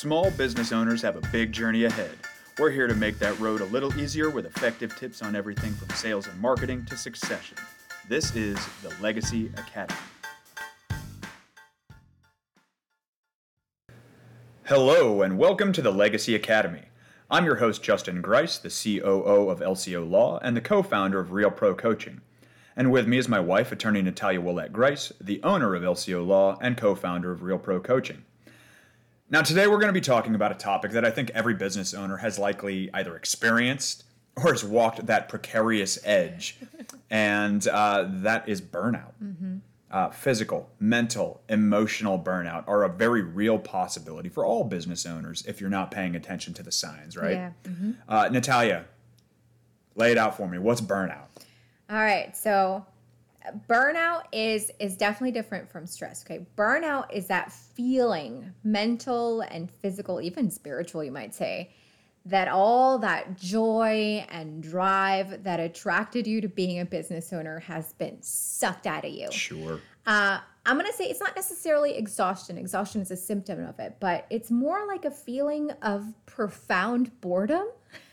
Small business owners have a big journey ahead. We're here to make that road a little easier with effective tips on everything from sales and marketing to succession. This is the Legacy Academy. Hello, and welcome to the Legacy Academy. I'm your host, Justin Grice, the COO of LCO Law and the co founder of Real Pro Coaching. And with me is my wife, attorney Natalia Willette Grice, the owner of LCO Law and co founder of Real Pro Coaching. Now, today we're going to be talking about a topic that I think every business owner has likely either experienced or has walked that precarious edge, and uh, that is burnout. Mm-hmm. Uh, physical, mental, emotional burnout are a very real possibility for all business owners if you're not paying attention to the signs, right? Yeah. Mm-hmm. Uh, Natalia, lay it out for me. What's burnout? All right. So burnout is is definitely different from stress okay burnout is that feeling mental and physical even spiritual you might say that all that joy and drive that attracted you to being a business owner has been sucked out of you Sure. uh, i'm going to say it's not necessarily exhaustion exhaustion is a symptom of it but it's more like a feeling of profound boredom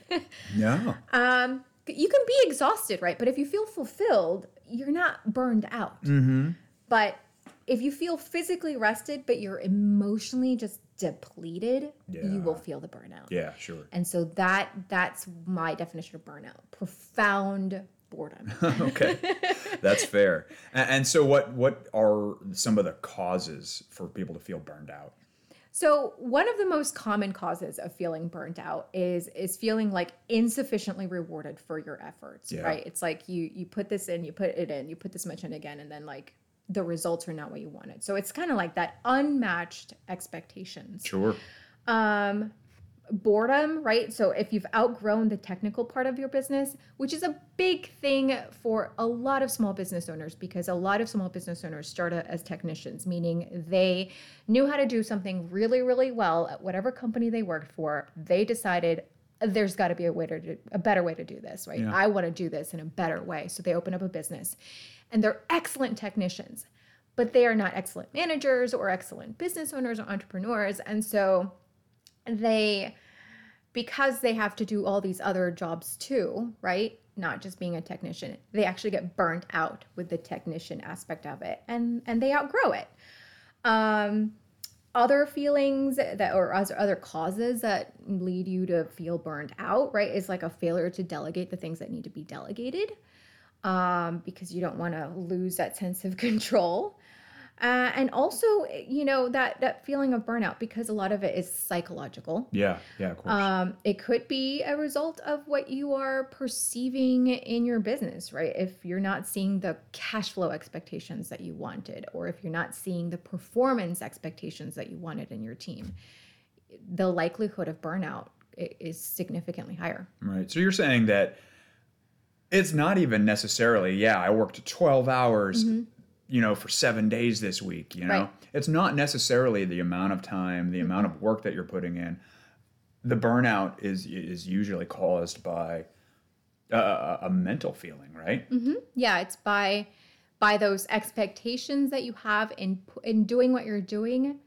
No. um, you can be exhausted, right? But if you feel fulfilled, you're not burned out. Mm-hmm. But if you feel physically rested, but you're emotionally just depleted, Yeah. you will feel the burnout. Yeah, sure. And so that that's my definition of burnout: profound boredom. okay, that's fair. And, and so, what what are some of the causes for people to feel burned out? So one of the most common causes of feeling burnt out is is feeling like insufficiently rewarded for your efforts, Yeah. right? It's like you you put this in, you put it in, you put this much in again, and then like the results are not what you wanted. So it's kind of like that unmatched expectations. Sure. Um boredom, right? So if you've outgrown the technical part of your business, which is a big thing for a lot of small business owners because a lot of small business owners start as technicians, meaning they knew how to do something really really well at whatever company they worked for. They decided there's got to be a way to do, a better way to do this, right? Yeah. I want to do this in a better way. So they open up a business. And they're excellent technicians, but they are not excellent managers or excellent business owners or entrepreneurs. And so they because they have to do all these other jobs too, right? Not just being a technician. They actually get burnt out with the technician aspect of it and and they outgrow it. Um other feelings that or other causes that lead you to feel burned out, right? Is like a failure to delegate the things that need to be delegated. Um, because you don't want to lose that sense of control. Uh, and also, you know, that that feeling of burnout because a lot of it is psychological. Yeah. Yeah. Of course. Um, it could be a result of what you are perceiving in your business, right? If you're not seeing the cash flow expectations that you wanted, or if you're not seeing the performance expectations that you wanted in your team, the likelihood of burnout is significantly higher. right. So you're saying that it's not even necessarily. Yeah, I worked 12 hours. You know, for seven days this week. You know, Mm-hmm. Right. it's not necessarily the amount of time, the amount of work that you're putting in. The burnout is is usually caused by a, a, a mental feeling, right? Mm-hmm. Yeah, it's by by those expectations that you have in in doing what you're doing,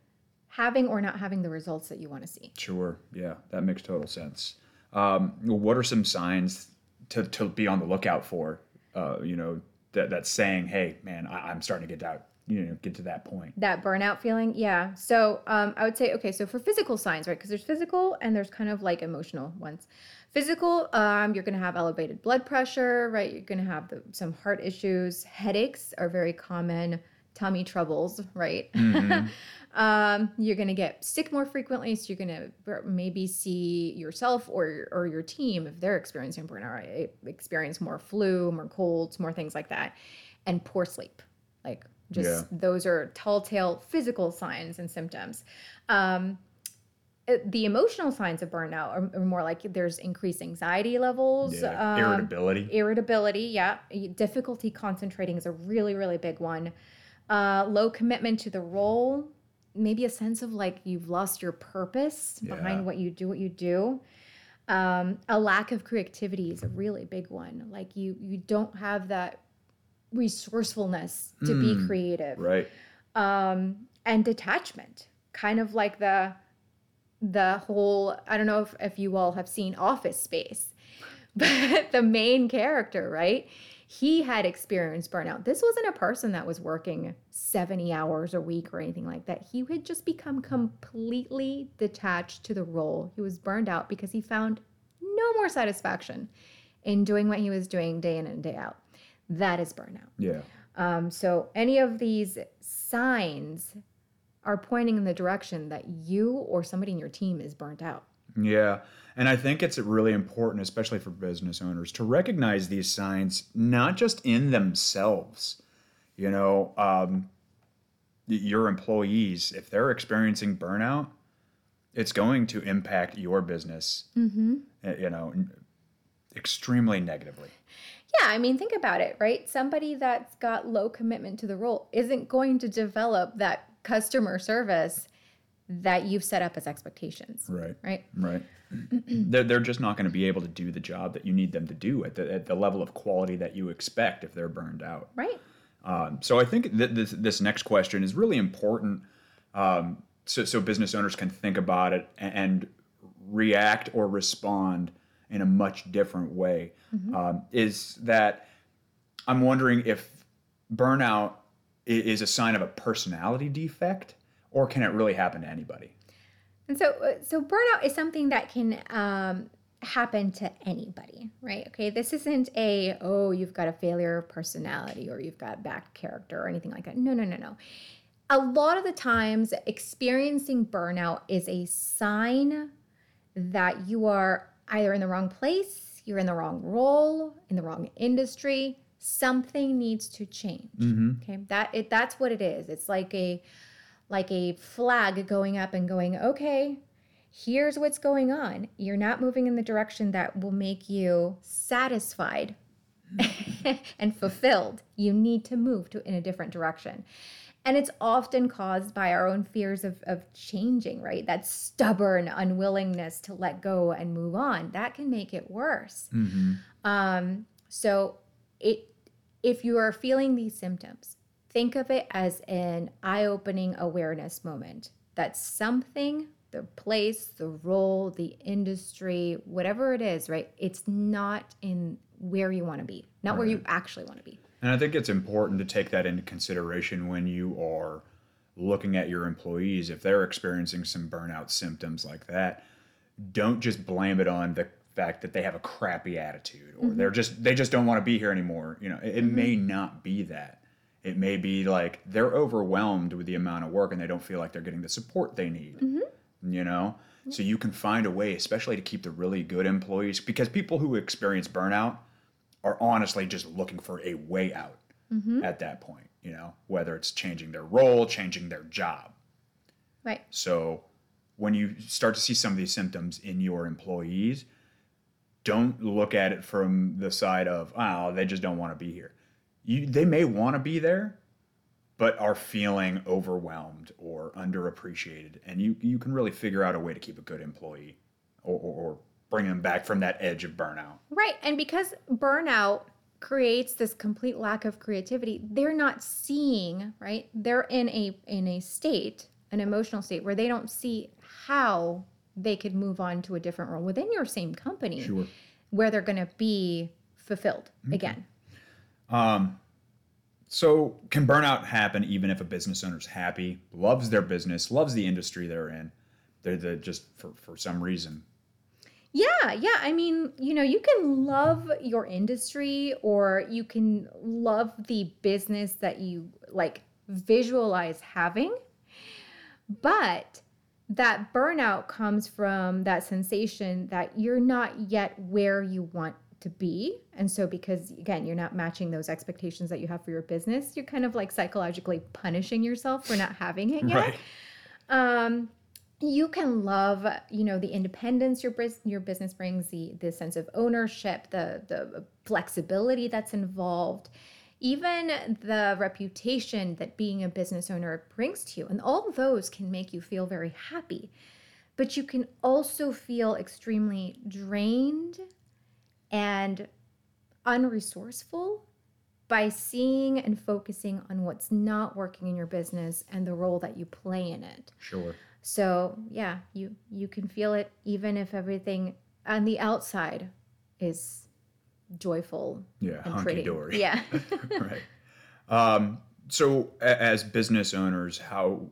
having or not having the results that you want to see. Sure. Yeah, that makes total sense. Um, what are some signs to, to be on the lookout for? Uh, you know, that that's saying, "Hey, man, I, I'm starting to get out. You know, get to that point." That burnout feeling, yeah. So um, I would say, okay, so for physical signs, right? Because there's physical and there's kind of like emotional ones. Physical, um, you're going to have elevated blood pressure, right? You're going to have the, some heart issues. Headaches are very common. Tummy troubles, right? um, you're going to get sick more frequently, so you're going to maybe see yourself or or your team if they're experiencing burnout, experience more flu, more colds, more things like that, and poor sleep, like just Yeah. those are telltale physical signs and symptoms. Um, the emotional signs of burnout are, are more like there's increased anxiety levels, Yeah, um, irritability. irritability. Yeah, difficulty concentrating is a really really big one. Uh, low commitment to the role, maybe a sense of like you've lost your purpose Yeah. behind what you do, what you do. Um, a lack of creativity is a really big one. Like you you don't have that resourcefulness to be Mm, creative Right. um, and detachment kind of like the the whole I don't know if, if you all have seen Office Space, but the main character, right? He had experienced burnout. This wasn't a person that was working 70 hours a week or anything like that. He had just become completely detached to the role. He was burned out because he found no more satisfaction in doing what he was doing day in and day out. That is burnout. Yeah. Um, so any of these signs are pointing in the direction that you or somebody in your team is burnt out. Yeah. And I think it's really important, especially for business owners, to recognize these signs not just in themselves. You know, um, your employees, if they're experiencing burnout, it's going to impact your business, Mm-hmm. you know, extremely negatively. Yeah, I mean, think about it, right? Somebody that's got low commitment to the role isn't going to develop that customer service that you've set up as expectations, Right. right? Right. they're, they're just not going to be able to do the job that you need them to do at the, at the level of quality that you expect if they're burned out. Right. Um, so I think that this, this next question is really important um, so, so business owners can think about it and, and react or respond in a much different way. Um, is that I'm wondering if burnout is a sign of a personality defect or can it really happen to anybody? And so, uh, so burnout is something that can um, happen to anybody, right? Okay, this isn't a oh you've got a failure of personality or you've got bad character or anything like that. No, no, no, no. A lot of the times, experiencing burnout is a sign that you are either in the wrong place, you're in the wrong role, in the wrong industry. Something needs to change. Okay, that it that's what it is. It's like a like a flag going up and going, okay, here's what's going on. You're not moving in the direction that will make you satisfied and fulfilled. You need to move to in a different direction. And it's often caused by our own fears of, of changing, right? That stubborn unwillingness to let go and move on. That can make it worse. Um, so it if you are feeling these symptoms, think of it as an eye-opening awareness moment that something, the place, the role, the industry, whatever it is, right? It's not in where you want to be, not where you actually want to be. And I think it's important to take that into consideration when you are looking at your employees. If they're experiencing some burnout symptoms like that, don't just blame it on the fact that they have a crappy attitude or mm-hmm. they're just they just don't want to be here anymore. You know, it, it may mm-hmm. not be that. It may be like they're overwhelmed with the amount of work and they don't feel like they're getting the support they need. Mm-hmm. You know? So you can find a way, especially to keep the really good employees, because people who experience burnout are honestly just looking for a way out mm-hmm. at that point, you know, whether it's changing their role, changing their job. Right. So when you start to see some of these symptoms in your employees, don't look at it from the side of, oh, they just don't want to be here. You, they may want to be there, but are feeling overwhelmed or underappreciated. And you, you can really figure out a way to keep a good employee or, or, or bring them back from that edge of burnout. Right. And because burnout creates this complete lack of creativity, they're not seeing, right? They're in a in a state, an emotional state where they don't see how they could move on to a different role within your same company Sure. where they're going to be fulfilled mm-hmm. again. Um, so, can burnout happen even if a business owner's happy, loves their business, loves the industry they're in? They're, they're just for, for some reason. Yeah, yeah. I mean, you know, you can love your industry or you can love the business that you like visualize having. But that burnout comes from that sensation that you're not yet where you want to be. And so, because again, you're not matching those expectations that you have for your business, you're kind of like psychologically punishing yourself for not having it yet. Right. Um, you can love, you know, the independence your your business brings, the the sense of ownership, the the flexibility that's involved, even the reputation that being a business owner brings to you, and all of those can make you feel very happy. But you can also feel extremely drained and unresourceful by seeing and focusing on what's not working in your business and the role that you play in it. Sure. So, yeah, you you can feel it even if everything on the outside is joyful Yeah, hunky dory. Yeah. right. Um, so, a- as business owners, how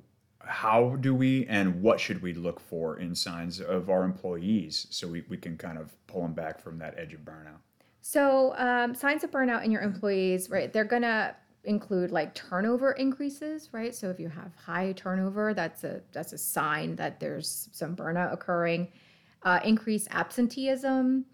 how do we and what should we look for in signs of our employees so we, we can kind of pull them back from that edge of burnout? So, um, signs of burnout in your employees, right? They're gonna include like turnover increases, right? So if you have high turnover, that's a that's a sign that there's some burnout occurring. Uh, increased absenteeism,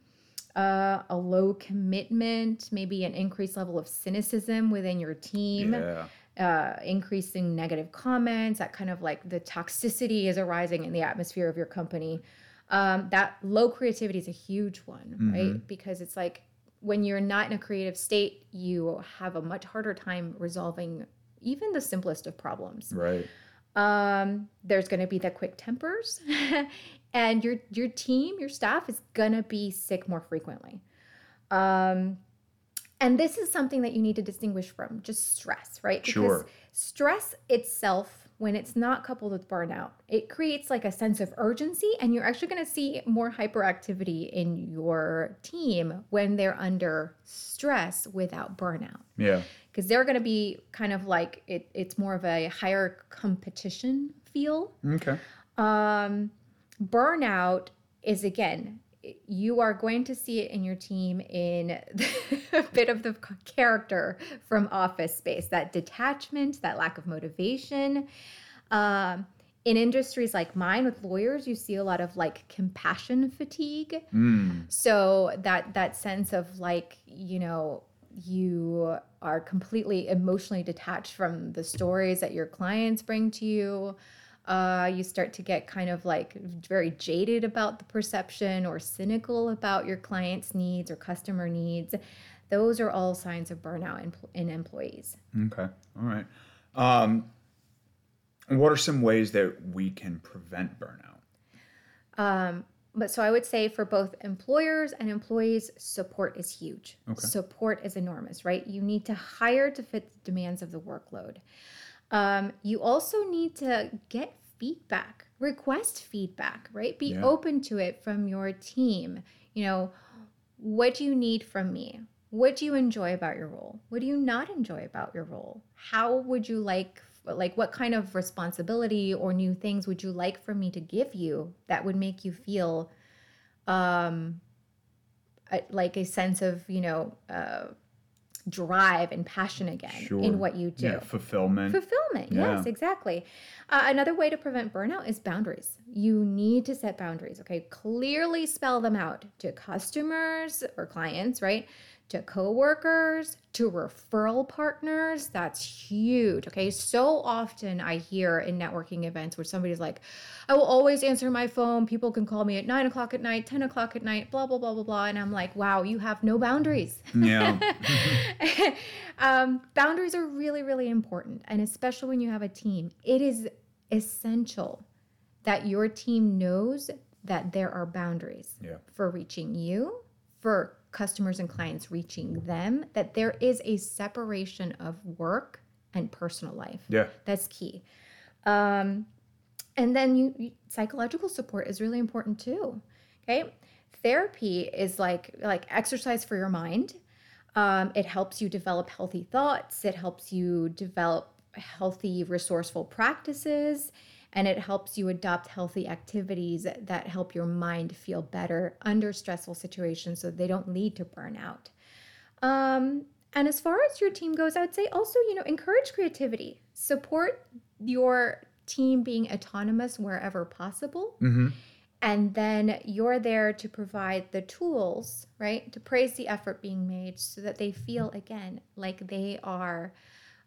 uh, a low commitment, maybe an increased level of cynicism within your team. Yeah. Uh, increasing negative comments, that kind of like the toxicity is arising in the atmosphere of your company. Um, that low creativity is a huge one, right? Because it's like when you're not in a creative state, you have a much harder time resolving even the simplest of problems. Right. Um, there's going to be the quick tempers, and your your team, your staff is gonna be sick more frequently. Um, and this is something that you need to distinguish from just stress, right? Sure. stress itself, when it's not coupled with burnout, it creates like a sense of urgency, and you're actually going to see more hyperactivity in your team when they're under stress without burnout Yeah. because they're going to be kind of like it, it's more of a higher competition feel Okay. um, burnout is again you are going to see it in your team in a bit of the character from office space that detachment that lack of motivation. Um, in industries like mine with lawyers you see a lot of like compassion fatigue. Mm. so that that sense of like you know you are completely emotionally detached from the stories that your clients bring to you uh, you start to get kind of like very jaded about the perception or cynical about your client's needs or customer needs those are all signs of burnout in, in employees Okay. All right. Um, what are some ways that we can prevent burnout? Um, but so I would say for both employers and employees, support is huge. Okay. Support is enormous, right? You need to hire to fit the demands of the workload. Um, you also need to get feedback, request feedback, right? Be Yeah. open to it from your team. You know, what do you need from me? What do you enjoy about your role? What do you not enjoy about your role? How would you like like what kind of responsibility or new things would you like for me to give you that would make you feel um a- like a sense of, you know, uh drive and passion again Sure. in what you do. Yeah. Fulfillment. Fulfillment, Yeah. yes, exactly. Uh, another way to prevent burnout is boundaries. You need to set boundaries, okay? Clearly spell them out to customers or clients, right? To coworkers, to referral partners. That's huge, okay? So often I hear in networking events where somebody's like, I will always answer my phone. People can call me at nine o'clock at night, 10 o'clock at night, blah, blah, blah, blah, blah. And I'm like, wow, you have no boundaries. yeah. um, boundaries are really, really important. And especially when you have a team, it is essential that your team knows that there are boundaries Yeah. for reaching you, for customers and clients reaching them, that there is a separation of work and personal life. Yeah. That's key. Um, and then you, you psychological support is really important too. Okay, therapy is like like exercise for your mind. Um, it helps you develop healthy thoughts. It helps you develop healthy, resourceful practices, and it helps you adopt healthy activities that help your mind feel better under stressful situations, so they don't lead to burnout. Um, and as far as your team goes, I would say also, you know, encourage creativity. Support your team being autonomous wherever possible. Mm-hmm. And then you're there to provide the tools, right? To praise the effort being made so that they feel, again, like they are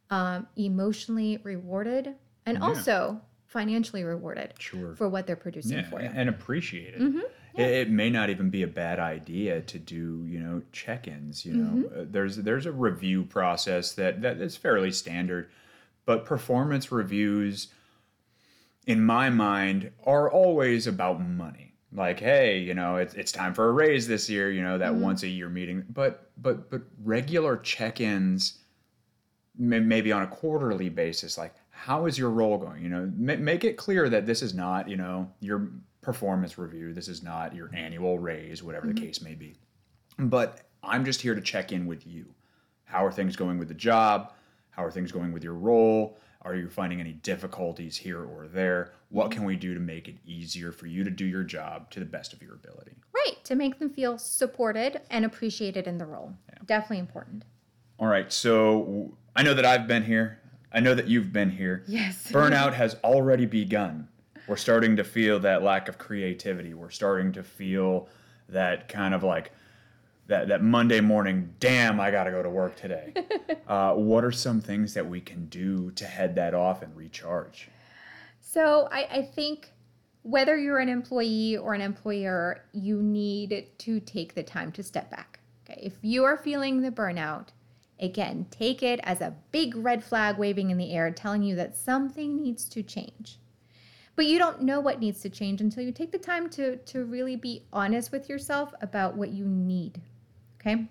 um, emotionally rewarded and Yeah. also financially rewarded Sure. for what they're producing yeah, for you. and appreciate it. Mhm, It, it may not even be a bad idea to do, you know, check-ins. You know, Mm-hmm. Uh, there's there's a review process that that is fairly standard, but performance reviews, in my mind, are always about money. Like, hey, you know, it's it's time for a raise this year. You know, that Mm-hmm. once a year meeting. But but but regular check-ins may- maybe on a quarterly basis, like how is your role going? You know, ma- make it clear that this is not, you know, your performance review. This is not your annual raise, whatever the mm-hmm. case may be. But I'm just here to check in with you. How are things going with the job? How are things going with your role? Are you finding any difficulties here or there? What mm-hmm. can we do to make it easier for you to do your job to the best of your ability? Right, to make them feel supported and appreciated in the role. Definitely important. All right, so I know that I've been here. I know that you've been here. Yes. Burnout has already begun. We're starting to feel that lack of creativity. We're starting to feel that kind of like that, that Monday morning, damn, I got to go to work today. uh, what are some things that we can do to head that off and recharge? So I, I think whether you're an employee or an employer, you need to take the time to step back. Okay. If you are feeling the burnout, again, take it as a big red flag waving in the air telling you that something needs to change. But you don't know what needs to change until you take the time to, to really be honest with yourself about what you need. Okay.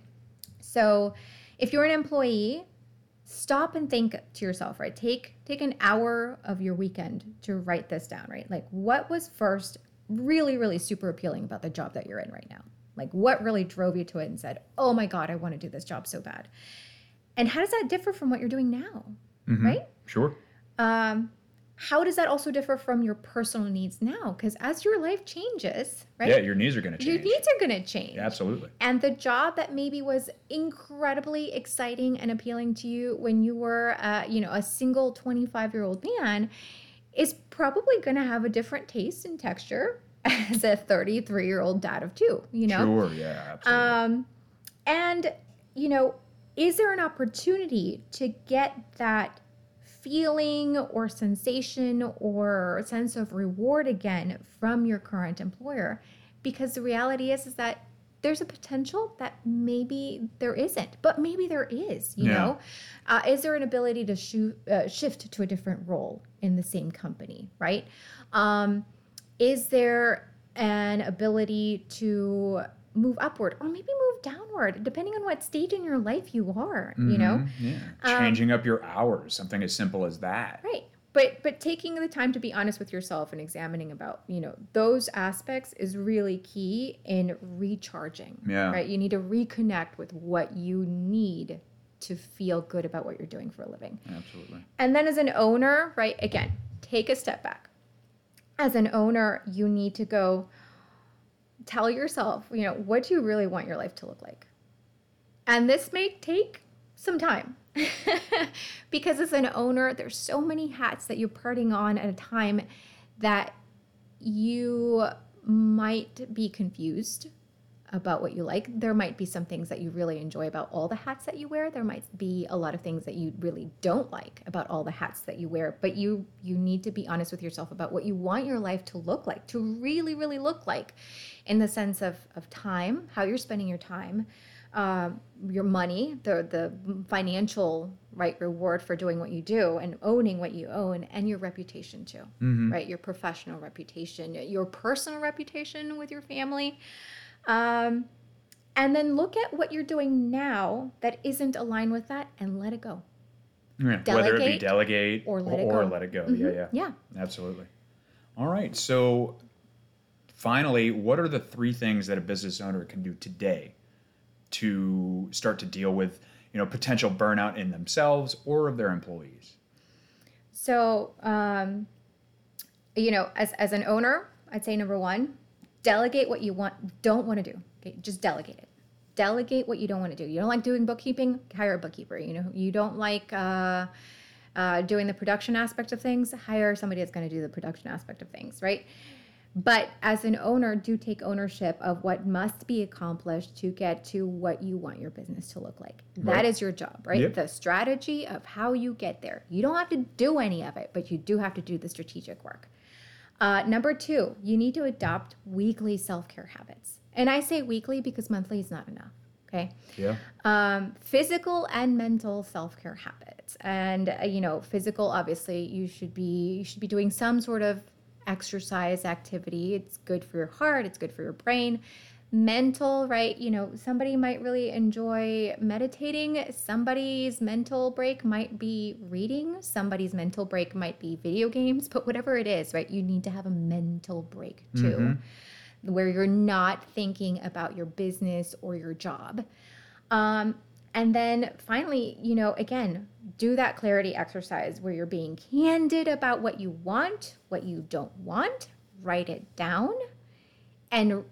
So if you're an employee, stop and think to yourself right take take an hour of your weekend to write this down right like what was first really really super appealing about the job that you're in right now like what really drove you to it and said oh my god i want to do this job so bad and how does that differ from what you're doing now right Sure. um how does that also differ from your personal needs now because as your life changes right Yeah, your needs are going to change. your needs are going to change Absolutely. and the job that maybe was incredibly exciting and appealing to you when you were, uh, you know, a single 25 year old man is probably going to have a different taste and texture as a 33 year old dad of two, you know? Sure. Yeah. Absolutely. Um, and, you know, is there an opportunity to get that feeling or sensation or sense of reward again from your current employer? Because the reality is, is that there's a potential that maybe there isn't, but maybe there is, you Yeah. know? Uh, is there an ability to shoo- uh, shift to a different role in the same company, right? Um, is there an ability to move upward or maybe move downward depending on what stage in your life you are you know Yeah. Um, Changing up your hours, something as simple as that. right but but taking the time to be honest with yourself and examining about you know those aspects is really key in recharging Yeah. right you need to reconnect with what you need to feel good about what you're doing for a living Absolutely. And then as an owner, right, again, take a step back. As an owner, you need to go tell yourself, you know, what do you really want your life to look like? And this may take some time. because as an owner, there's so many hats that you're putting on at a time that you might be confused about what you like. There might be some things that you really enjoy about all the hats that you wear. There might be a lot of things that you really don't like about all the hats that you wear. But you you need to be honest with yourself about what you want your life to look like, to really really look like, in the sense of of time, how you're spending your time, um, your money, the the financial right reward for doing what you do and owning what you own, and your reputation too, right? Your professional reputation, your personal reputation with your family. Um, and then look at what you're doing now that isn't aligned with that and let it go. Yeah, Whether it be Delegate or let it or go. let it go. Mhm. Yeah, yeah. Yeah. Absolutely. All right. So finally, what are the three things that a business owner can do today to start to deal with, you know, potential burnout in themselves or of their employees? So, um, you know, as, as an owner, I'd say number one, delegate what you want, don't want to do. Okay, just delegate it. Delegate what you don't want to do. You don't like doing bookkeeping, hire a bookkeeper. You know, you don't like uh, uh, doing the production aspect of things, hire somebody that's going to do the production aspect of things, right? But as an owner, do take ownership of what must be accomplished to get to what you want your business to look like. That Right. is your job, right? Yep. The strategy of how you get there. You don't have to do any of it, but you do have to do the strategic work. Uh, number two, you need to adopt weekly self care habits. And I say weekly because monthly is not enough. Okay Yeah. um, physical and mental self-care habits and uh, you know physical obviously you should be you should be doing some sort of exercise activity it's good for your heart it's good for your brain mental, right? You know, somebody might really enjoy meditating. Somebody's mental break might be reading. Somebody's mental break might be video games. But whatever it is, right? You need to have a mental break too, where you're not thinking about your business or your job. Um, and then finally, you know, again, do that clarity exercise where you're being candid about what you want, what you don't want, write it down, and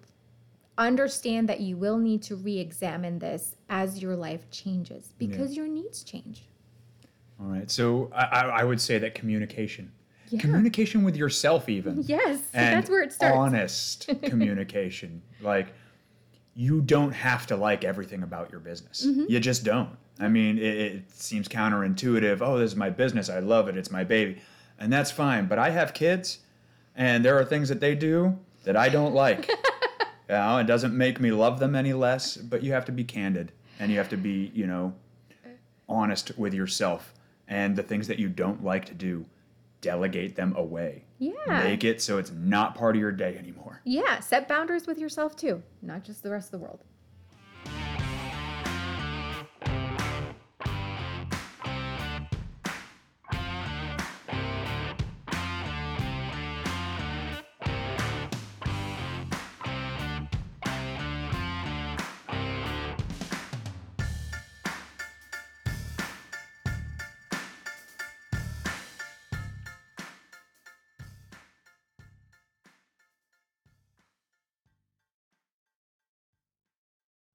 understand that you will need to re examine this as your life changes because your needs change. All right. So I, I I would say that communication, Yeah. communication with yourself, even. Yes, and that's where it starts. honest communication. Like, you don't have to like everything about your business. Mm-hmm. You just don't. I mean, it, it seems counterintuitive. Oh, this is my business. I love it. It's my baby. And that's fine. But I have kids, and there are things that they do that I don't like. you know, it doesn't make me love them any less, but you have to be candid and you have to be, you know, honest with yourself. And the things that you don't like to do, delegate them away. Yeah. Make it so it's not part of your day anymore. Yeah, set boundaries with yourself too, not just the rest of the world.